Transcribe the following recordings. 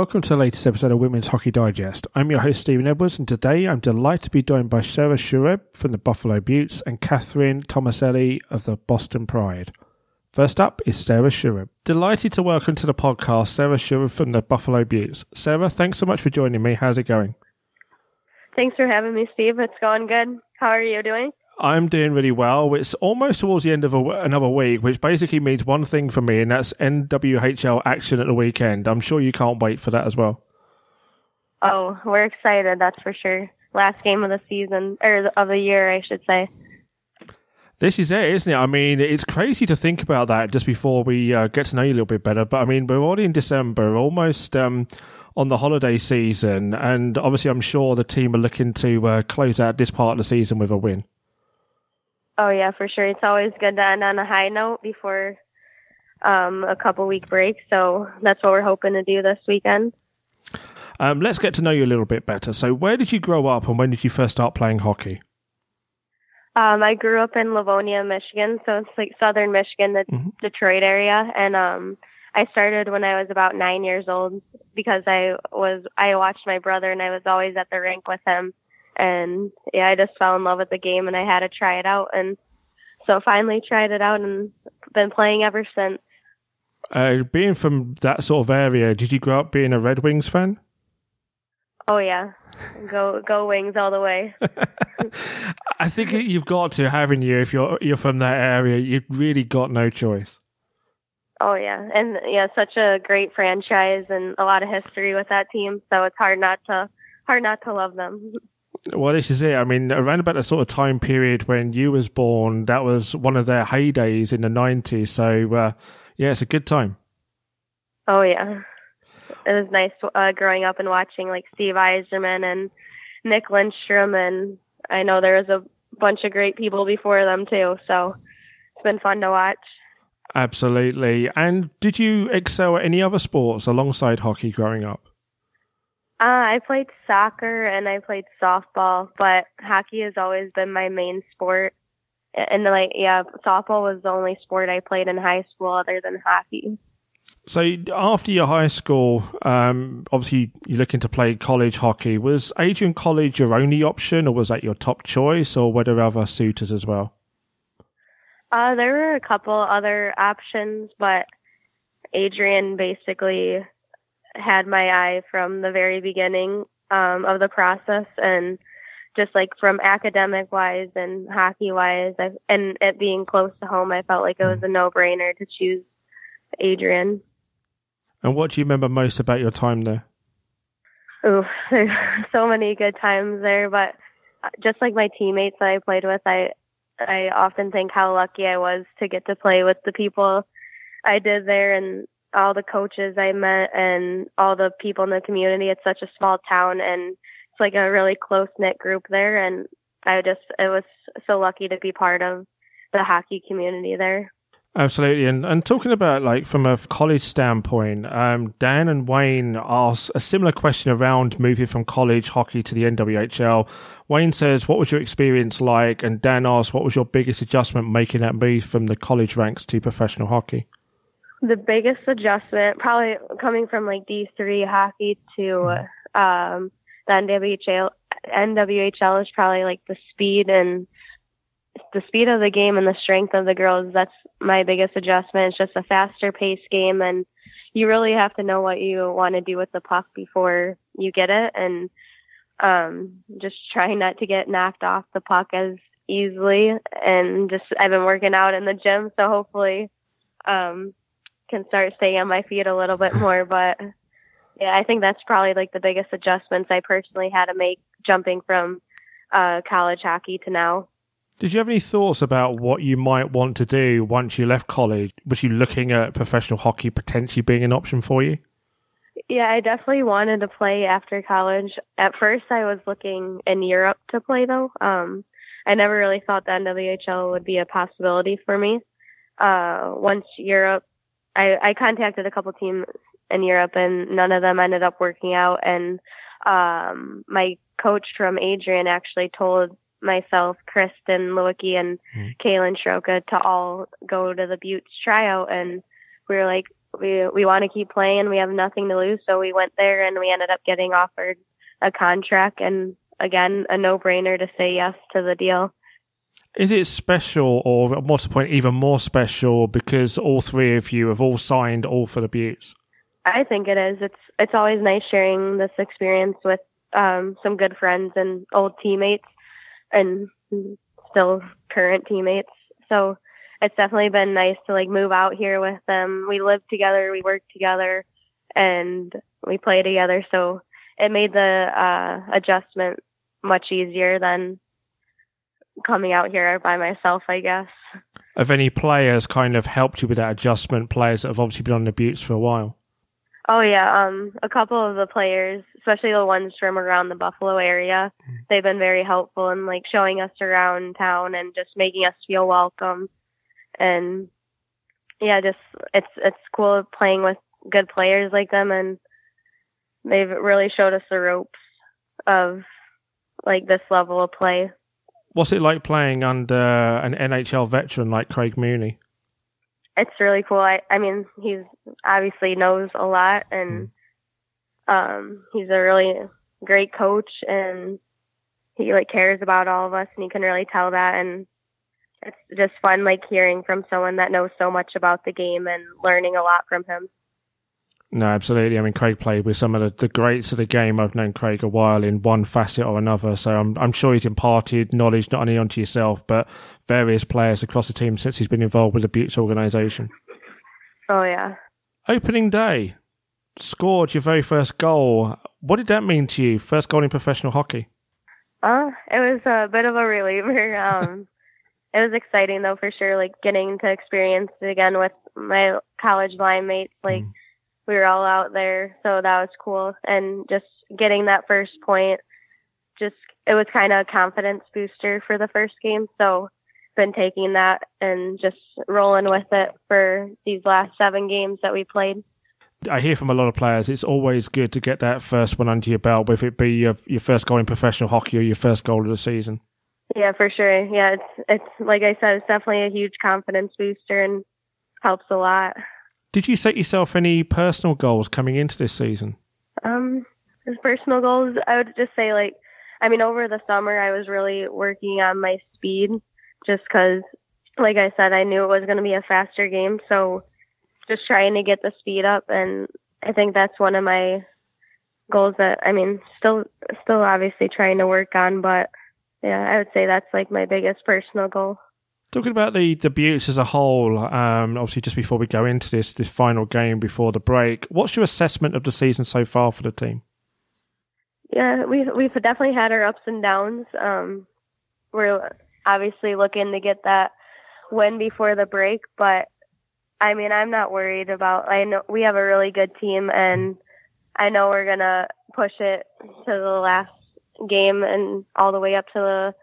Welcome to the latest episode of Women's Hockey Digest. I'm your host, Stephen Edwards, and today I'm delighted to be joined by Sarah Schureb from the Buffalo Beauts and Catherine Tomaselli of the Boston Pride. First up is Sarah Schureb. Delighted to welcome to the podcast Sarah Schureb from the Buffalo Beauts. Sarah, thanks so much for joining me. How's it going? Thanks for having me, Steve. It's going good. How are you doing? I'm doing really well. It's almost towards the end of a, another week, which basically means one thing for me, and that's NWHL action at the weekend. I'm sure you can't wait for that as well. Oh, we're excited, that's for sure. Last game of the season, or of the year, I should say. This is it, isn't it? I mean, it's crazy to think about that just before we uh, get to know you a little bit better. But I mean, we're already in December, almost um, on the holiday season, and obviously, I'm sure the team are looking to uh, close out this part of the season with a win. Oh yeah, for sure. It's always good to end on a high note before um, a couple week break. So that's what we're hoping to do this weekend. Um, let's get to know you a little bit better. So, where did you grow up, and when did you first start playing hockey? Um, I grew up in Livonia, Michigan, so it's like southern Michigan, the mm-hmm. Detroit area, and um, I started when I was about nine years old because I was I watched my brother, and I was always at the rink with him and yeah, I just fell in love with the game and I had to try it out and so finally tried it out and been playing ever since. Uh, being from that sort of area, did you grow up being a Red Wings fan? Oh yeah, go go Wings all the way. I think you've got to, haven't you? If you're you're from that area, you've really got no choice. Oh yeah, and yeah, such a great franchise and a lot of history with that team. So it's hard not to hard not to love them. Well, this is it. I mean, around about the sort of time period when you was born, that was one of their heydays in the nineties. So, uh, yeah, it's a good time. Oh yeah, it was nice uh, growing up and watching like Steve Yzerman and Nick Lindstrom, and I know there was a bunch of great people before them too. So it's been fun to watch. Absolutely. And did you excel at any other sports alongside hockey growing up? Uh, I played soccer and I played softball, but hockey has always been my main sport. And like, yeah, softball was the only sport I played in high school other than hockey. So after your high school, um, obviously you're looking to play college hockey. Was Adrian College your only option, or was that your top choice, or were there other suitors as well? Uh, there were a couple other options, but Adrian basically had my eye from the very beginning um, of the process and just like from academic wise and hockey wise I, and it being close to home i felt like it was a no brainer to choose adrian. And what do you remember most about your time there? Ooh, there's so many good times there but just like my teammates that i played with i i often think how lucky i was to get to play with the people i did there and all the coaches I met and all the people in the community. It's such a small town and it's like a really close knit group there. And I just, it was so lucky to be part of the hockey community there. Absolutely. And, and talking about like from a college standpoint, um, Dan and Wayne asked a similar question around moving from college hockey to the NWHL. Wayne says, What was your experience like? And Dan asked, What was your biggest adjustment making that move from the college ranks to professional hockey? The biggest adjustment, probably coming from like D3 hockey to um, the NWHL, NWHL is probably like the speed and the speed of the game and the strength of the girls. That's my biggest adjustment. It's just a faster paced game, and you really have to know what you want to do with the puck before you get it, and um, just trying not to get knocked off the puck as easily. And just I've been working out in the gym, so hopefully um, can start staying on my feet a little bit more. But yeah, I think that's probably like the biggest adjustments I personally had to make jumping from uh, college hockey to now. Did you have any thoughts about what you might want to do once you left college? Was you looking at professional hockey potentially being an option for you? Yeah, I definitely wanted to play after college. At first, I was looking in Europe to play, though. Um, I never really thought the NWHL would be a possibility for me. Uh, once Europe I, I contacted a couple teams in Europe and none of them ended up working out. And um, my coach from Adrian actually told myself, Kristen Lewicki, and mm. Kaylin Schroka to all go to the Beauts tryout. And we were like, we we want to keep playing. We have nothing to lose, so we went there and we ended up getting offered a contract and again a no brainer to say yes to the deal. Is it special, or what's the point, even more special because all three of you have all signed all for the Beauts? I think it is. It's it's always nice sharing this experience with um, some good friends and old teammates, and still current teammates. So it's definitely been nice to like move out here with them. We live together, we work together, and we play together. So it made the uh, adjustment much easier than coming out here by myself, I guess. Have any players kind of helped you with that adjustment? Players that have obviously been on the Beauts for a while. Oh yeah, um, a couple of the players, especially the ones from around the Buffalo area, mm. they've been very helpful in like showing us around town and just making us feel welcome. And yeah, just it's it's cool playing with good players like them, and they've really showed us the ropes of like this level of play. What's it like playing under an NHL veteran like Craig Muni? It's really cool. I I mean, he's obviously knows a lot, and mm. um, he's a really great coach, and he like cares about all of us, and you can really tell that. And it's just fun, like hearing from someone that knows so much about the game and learning a lot from him. No, absolutely. I mean, Craig played with some of the, the greats of the game. I've known Craig a while in one facet or another, so I'm I'm sure he's imparted knowledge not only onto yourself but various players across the team since he's been involved with the Beauts organisation. Oh yeah. Opening day, scored your very first goal. What did that mean to you? First goal in professional hockey. Uh, it was a bit of a reliever. Um, it was exciting though for sure. Like getting to experience it again with my college line mates. Like. Mm we were all out there, so that was cool. And just getting that first point, just it was kind of a confidence booster for the first game. So been taking that and just rolling with it for these last seven games that we played. I hear from a lot of players it's always good to get that first one under your belt, whether it be your, your first goal in professional hockey or your first goal of the season. Yeah, for sure. Yeah, it's it's like I said, it's definitely a huge confidence booster and helps a lot. Did you set yourself any personal goals coming into this season? Um, as personal goals, I would just say like, I mean, over the summer I was really working on my speed, just because, like I said, I knew it was going to be a faster game, so just trying to get the speed up, and I think that's one of my goals that I mean, still, still obviously trying to work on, but yeah, I would say that's like my biggest personal goal. Talking about the, the Beauts as a whole, um, obviously just before we go into this this final game before the break, what's your assessment of the season so far for the team? Yeah, we've we've definitely had our ups and downs. Um, we're obviously looking to get that win before the break, but I mean, I'm not worried about. I know we have a really good team, and I know we're gonna push it to the last game and all the way up to the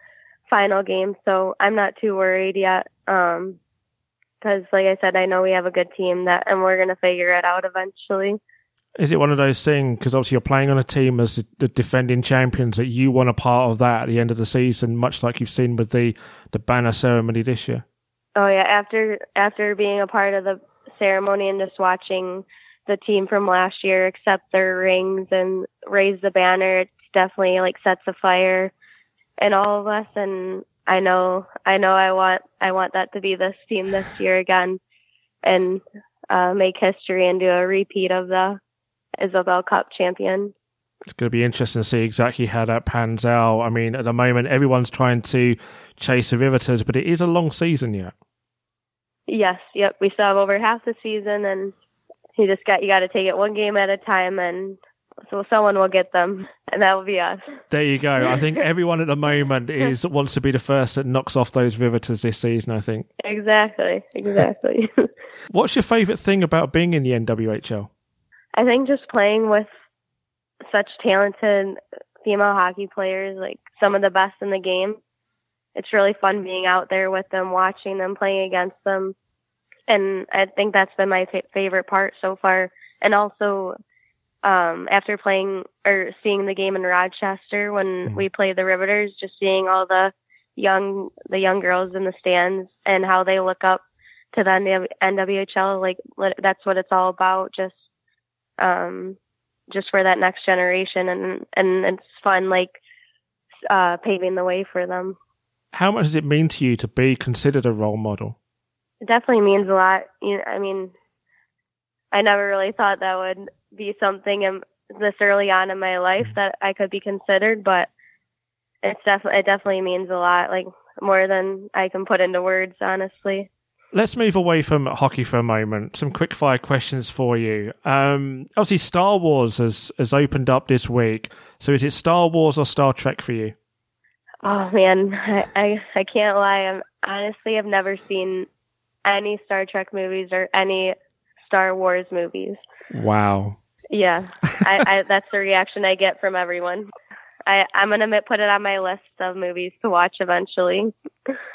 final game, so I'm not too worried yet. Um, because like I said, I know we have a good team that, and we're gonna figure it out eventually. Is it one of those things? Because obviously you're playing on a team as the defending champions that you want a part of that at the end of the season, much like you've seen with the the banner ceremony this year. Oh yeah, after after being a part of the ceremony and just watching the team from last year accept their rings and raise the banner, it definitely like sets a fire in all of us and I know I know I want I want that to be this team this year again and uh, make history and do a repeat of the Isobel Cup champion. It's going to be interesting to see exactly how that pans out. I mean, at the moment, everyone's trying to chase the Riveters, but it is a long season yet. Yes, yep. We still have over half the season, and you just got you got to take it one game at a time, and so someone will get them, and that will be us. There you go. I think everyone at the moment is wants to be the first that knocks off those riveters this season. I think exactly, exactly. What's your favourite thing about being in the NWHL? I think just playing with such talented female hockey players, like some of the best in the game. It's really fun being out there with them, watching them, playing against them, and I think that's been my favorite part so far. And also um, after playing or seeing the game in Rochester when mm-hmm. we played the Riveters, just seeing all the young the young girls in the stands and how they look up to the NWHL. Like that's what it's all about. Just um, just for that next generation, and and it's fun like uh, paving the way for them. How much does it mean to you to be considered a role model? It definitely means a lot. You know, I mean, I never really thought that would be something this early on in my life that I could be considered, but it's definitely it definitely means a lot, like more than I can put into words, honestly. Let's move away from hockey for a moment. Some quick fire questions for you. Um, obviously, Star Wars has has opened up this week. So, is it Star Wars or Star Trek for you? Oh man, I I, I can't lie. I'm honestly I've never seen any Star Trek movies or any Star Wars movies. Wow. Yeah, I, I, that's the reaction I get from everyone. I, I'm gonna put it on my list of movies to watch eventually.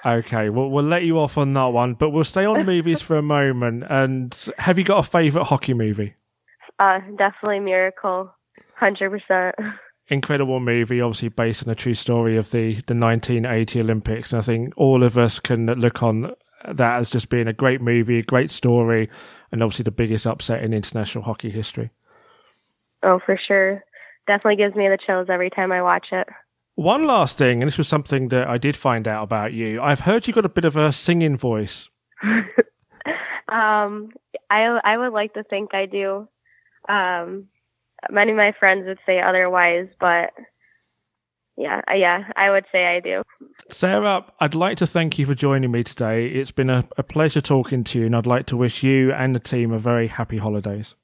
Okay, well we'll let you off on that one, but we'll stay on movies for a moment. And have you got a favorite hockey movie? Uh, definitely Miracle, hundred percent. Incredible movie, obviously based on a true story of the the 1980 Olympics. And I think all of us can look on that as just being a great movie, a great story, and obviously the biggest upset in international hockey history. Oh, for sure. Definitely gives me the chills every time I watch it. One last thing, and this was something that I did find out about you. I've heard you got a bit of a singing voice. um, I I would like to think I do. Um, many of my friends would say otherwise, but yeah, yeah, I would say I do. Sarah, I'd like to thank you for joining me today. It's been a, a pleasure talking to you, and I'd like to wish you and the team a very happy holidays.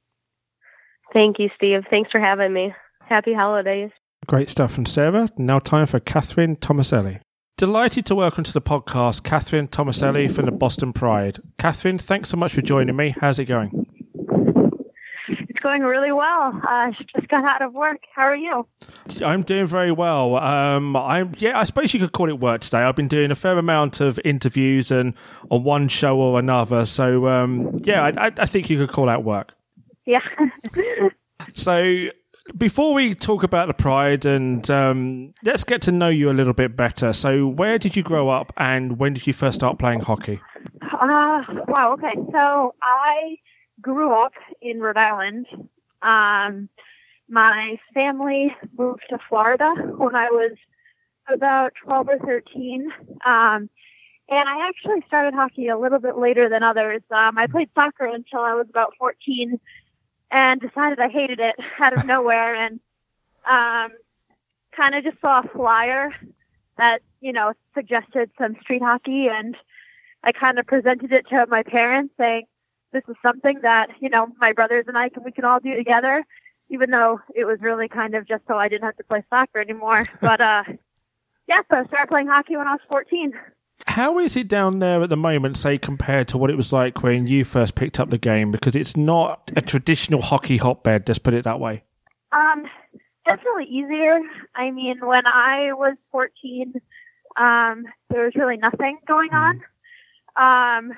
Thank you, Steve. Thanks for having me. Happy holidays. Great stuff from Sarah. Now, time for Catherine Tomaselli. Delighted to welcome to the podcast Catherine Tomaselli from the Boston Pride. Catherine, thanks so much for joining me. How's it going? It's going really well. I uh, just got out of work. How are you? I'm doing very well. Um, I'm yeah. I suppose you could call it work today. I've been doing a fair amount of interviews and on one show or another. So um, yeah, I, I think you could call that work. Yeah. so before we talk about the pride and um, let's get to know you a little bit better. So, where did you grow up, and when did you first start playing hockey? Uh, wow. Okay, so I grew up in Rhode Island. Um, my family moved to Florida when I was about 12 or 13. Um, and I actually started hockey a little bit later than others. Um, I played soccer until I was about 14 and decided I hated it out of nowhere and um, kind of just saw a flyer that, you know, suggested some street hockey and I kind of presented it to my parents saying, this is something that, you know, my brothers and I can, we can all do together, even though it was really kind of just so I didn't have to play soccer anymore. But, uh, yeah, so I started playing hockey when I was 14. How is it down there at the moment, say, compared to what it was like when you first picked up the game? Because it's not a traditional hockey hotbed, let's put it that way. Um, definitely easier. I mean, when I was 14, um, there was really nothing going on. Um,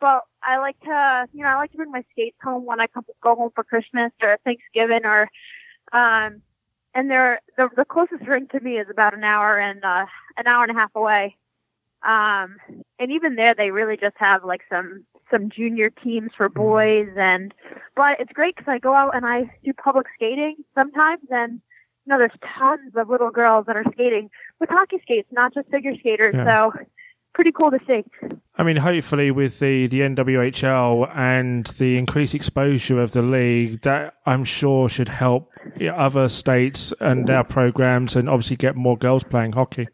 but I like to, you know, I like to bring my skates home when I come go home for Christmas or Thanksgiving or, um, and they're the, the closest rink to me is about an hour and uh, an hour and a half away. Um, and even there, they really just have like some some junior teams for boys, and but it's great because I go out and I do public skating sometimes, and you know, there's tons of little girls that are skating with hockey skates, not just figure skaters. Yeah. So pretty cool to see. I mean, hopefully, with the, the NWHL and the increased exposure of the league, that I'm sure should help other states and their programs and obviously get more girls playing hockey.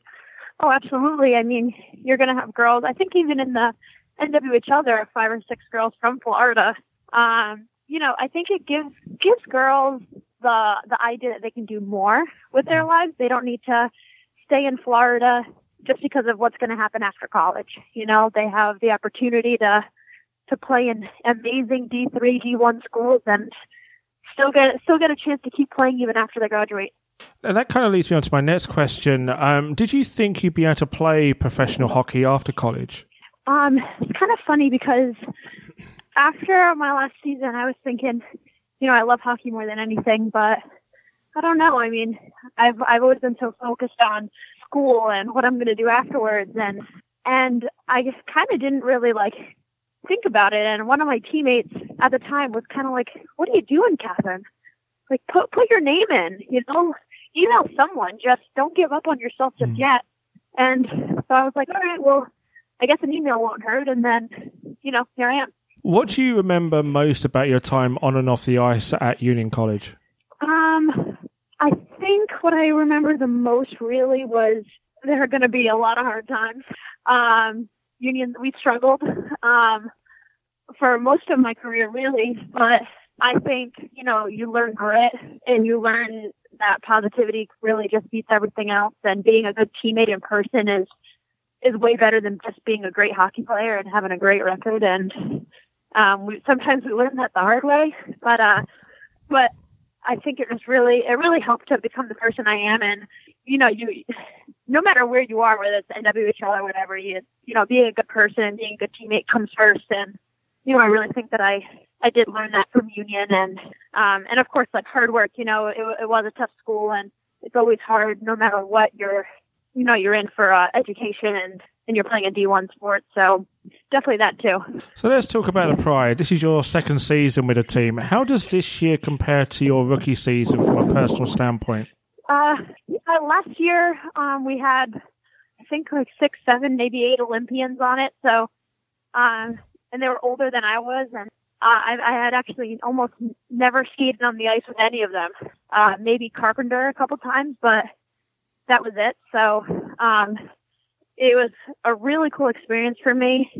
Oh, absolutely. I mean, you're going to have girls. I think even in the NWHL, there are five or six girls from Florida. Um, you know, I think it gives gives girls the the idea that they can do more with their lives. They don't need to stay in Florida just because of what's going to happen after college. You know, they have the opportunity to to play in amazing D3, D1 schools and still get still get a chance to keep playing even after they graduate. Now that kind of leads me on to my next question. Um, did you think you'd be able to play professional hockey after college? Um, it's kind of funny because after my last season, I was thinking, you know, I love hockey more than anything, but I don't know. I mean, I've I've always been so focused on school and what I'm going to do afterwards, and and I just kind of didn't really like think about it. And one of my teammates at the time was kind of like, "What are you doing, Catherine? Like, put put your name in. You know, email someone. Just don't give up on yourself just Mm. yet." And so I was like, "All right, well, I guess an email won't hurt." And then, you know, here I am. What do you remember most about your time on and off the ice at Union College? Um, I think what I remember the most really was there are going to be a lot of hard times. Um, Union, we struggled um, for most of my career, really, but I think you know you learn grit and you learn that positivity really just beats everything else. And being a good teammate in person is is way better than just being a great hockey player and having a great record. And um, we sometimes we learn that the hard way, but uh, but I think it was really it really helped to become the person I am and you know you no matter where you are whether it's NWHL or whatever you you know being a good person and being a good teammate comes first and you know I really think that I I did learn that from Union and um and of course like hard work you know it, it was a tough school and it's always hard no matter what you're you know you're in for uh, education and and you're playing a D1 sport so definitely that too So let's talk about the Pride. This is your second season with the team. How does this year compare to your rookie season from a personal standpoint? Uh, uh, last year, um, we had, I think like six, seven, maybe eight Olympians on it. So, um, and they were older than I was. And, uh, I, I had actually almost never skated on the ice with any of them. Uh, maybe Carpenter a couple times, but that was it. So, um, it was a really cool experience for me,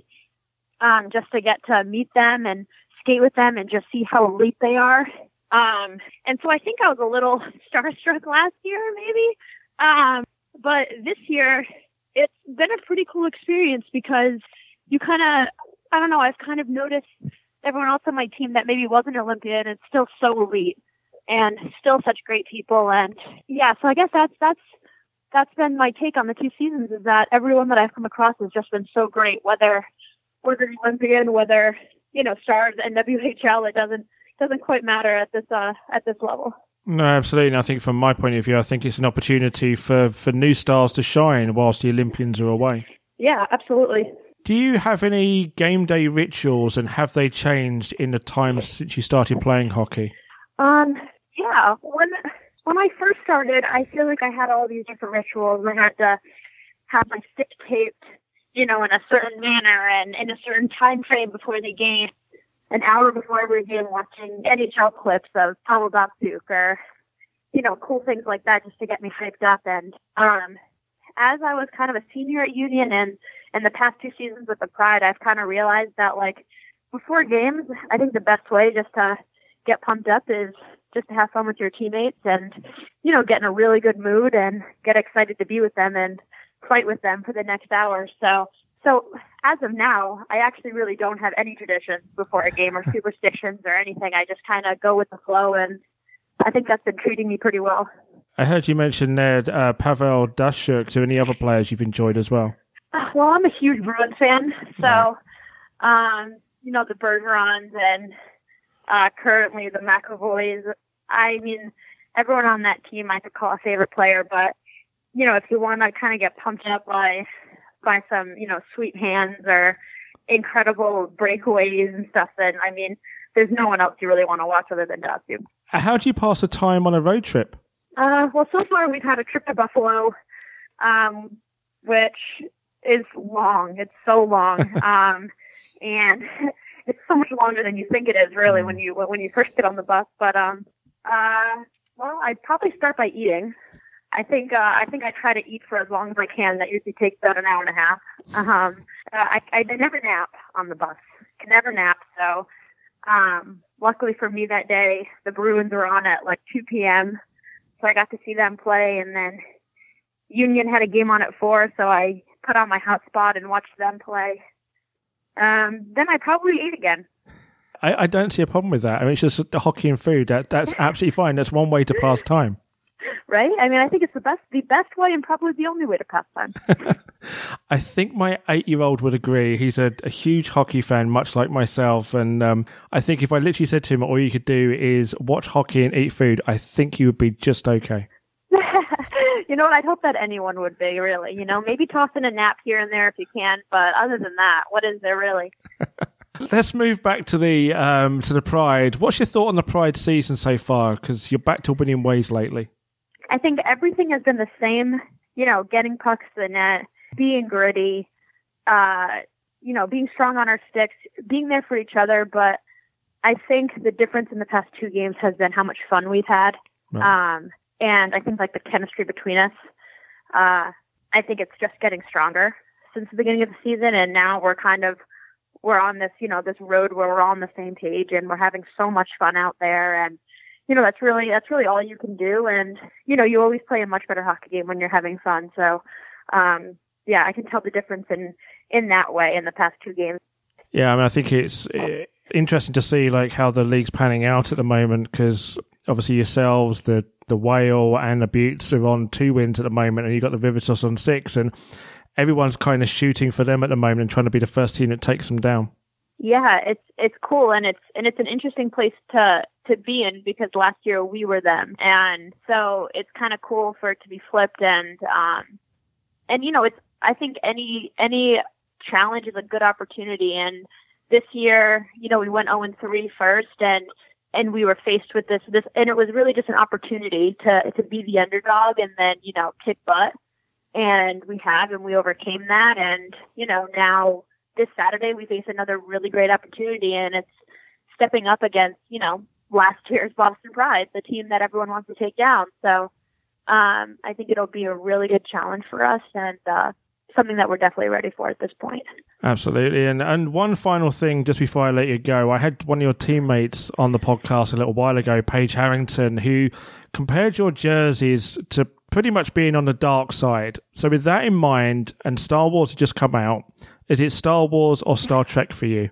um, just to get to meet them and skate with them and just see how elite they are. Um, and so I think I was a little starstruck last year, maybe. Um, but this year, it's been a pretty cool experience because you kind of, I don't know, I've kind of noticed everyone else on my team that maybe wasn't Olympian and still so elite and still such great people. And yeah, so I guess that's, that's, that's been my take on the two seasons is that everyone that I've come across has just been so great, whether whether Olympian, whether, you know, stars and WHL, it doesn't, doesn't quite matter at this uh, at this level. No, absolutely. And I think from my point of view, I think it's an opportunity for, for new stars to shine whilst the Olympians are away. Yeah, absolutely. Do you have any game day rituals and have they changed in the time since you started playing hockey? Um, yeah, when when I first started, I feel like I had all these different rituals. I had to have my stick taped, you know, in a certain manner and in a certain time frame before the game. An hour before every game, watching NHL clips of Pavel Datsyuk or, you know, cool things like that just to get me hyped up. And um, as I was kind of a senior at Union and in the past two seasons with the Pride, I've kind of realized that like before games, I think the best way just to get pumped up is just to have fun with your teammates and, you know, get in a really good mood and get excited to be with them and fight with them for the next hour. So, so as of now, I actually really don't have any traditions before a game or superstitions or anything. I just kind of go with the flow and I think that's been treating me pretty well. I heard you mention Ned, uh, Pavel Datsyuk. So any other players you've enjoyed as well? Uh, Well, I'm a huge Bruins fan, so um, you know the Bergerons and uh, currently the McAvoys. I mean, everyone on that team I could call a favorite player, but you know, if you want to kind of get pumped up by by some you know sweet hands or incredible breakaways and stuff, then I mean, there's no one else you really want to watch other than Datsyuk. Uh, How do you pass the time on a road trip? Uh, well, so far we've had a trip to Buffalo, um, which is long. It's so long, um, and it's so much longer than you think it is, really, when you when you first get on the bus. But um, uh, well, I'd probably start by eating. I think uh, I think I try to eat for as long as I can. That usually takes about an hour and a half. Um, uh, I, I never nap on the bus. Can never nap. So, um, luckily for me that day, the Bruins were on at like 2 p.m. So I got to see them play, and then Union had a game on at four, so I put on my hotspot and watch them play. Um, then I probably eat again. I, I don't see a problem with that. I mean, it's just the hockey and food. That that's absolutely fine. That's one way to pass time. Right? I mean, I think it's the best, the best way, and probably the only way to pass time. I think my eight-year-old would agree. He's a, a huge hockey fan, much like myself, and um, I think if I literally said to him, "All you could do is watch hockey and eat food," I think he would be just okay. You know what? I'd hope that anyone would be really. You know, maybe toss in a nap here and there if you can, but other than that, what is there really? Let's move back to the um, to the Pride. What's your thought on the Pride season so far? Because you're back to winning ways lately. I think everything has been the same. You know, getting pucks to the net, being gritty, uh, you know, being strong on our sticks, being there for each other. But I think the difference in the past two games has been how much fun we've had. Right. Um, and I think like the chemistry between us, uh, I think it's just getting stronger since the beginning of the season. And now we're kind of, we're on this, you know, this road where we're all on the same page and we're having so much fun out there. And, you know, that's really, that's really all you can do. And, you know, you always play a much better hockey game when you're having fun. So, um, yeah, I can tell the difference in, in that way in the past two games. Yeah, I mean, I think it's eh, interesting to see like how the league's panning out at the moment because obviously yourselves, the the Whale and the Beauts are on two wins at the moment, and you've got the Riveters on six, and everyone's kind of shooting for them at the moment and trying to be the first team that takes them down. Yeah, it's it's cool and it's and it's an interesting place to to be in because last year we were them, and so it's kind of cool for it to be flipped and um and you know it's I think any any challenge is a good opportunity and this year you know we went 0 and 3 first and and we were faced with this this and it was really just an opportunity to to be the underdog and then you know kick butt. And we have and we overcame that. And you know now this Saturday we face another really great opportunity and it's stepping up against you know last year's Boston Pride the team that everyone wants to take down. So um I think it'll be a really good challenge for us. And uh something that we're definitely ready for at this point. Absolutely. And and one final thing just before I let you go, I had one of your teammates on the podcast a little while ago, Paige Harrington, who compared your jerseys to pretty much being on the dark side. So with that in mind, and Star Wars has just come out, is it Star Wars or Star Trek for you?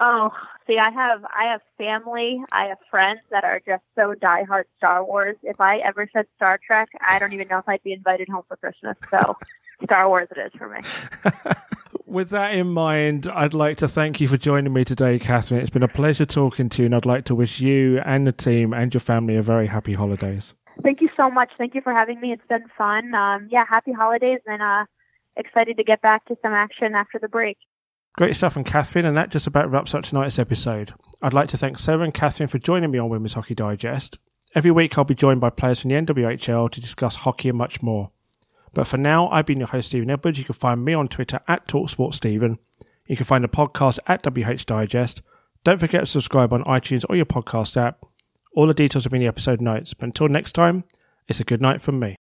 Oh, see, I have I have family, I have friends that are just so diehard Star Wars. If I ever said Star Trek, I don't even know if I'd be invited home for Christmas. So Star Wars it is for me. With that in mind, I'd like to thank you for joining me today, Catherine. It's been a pleasure talking to you, and I'd like to wish you and the team and your family a very happy holidays. Thank you so much. Thank you for having me. It's been fun. Um, yeah, happy holidays, and uh, excited to get back to some action after the break. Great stuff from Catherine, and that just about wraps up tonight's episode. I'd like to thank Sarah and Catherine for joining me on Women's Hockey Digest. Every week, I'll be joined by players from the NWHL to discuss hockey and much more. But for now, I've been your host, Stephen Edwards. You can find me on Twitter at TalkSportStephen. You can find the podcast at WH Digest. Don't forget to subscribe on iTunes or your podcast app. All the details will be in the episode notes. But until next time, it's a good night from me.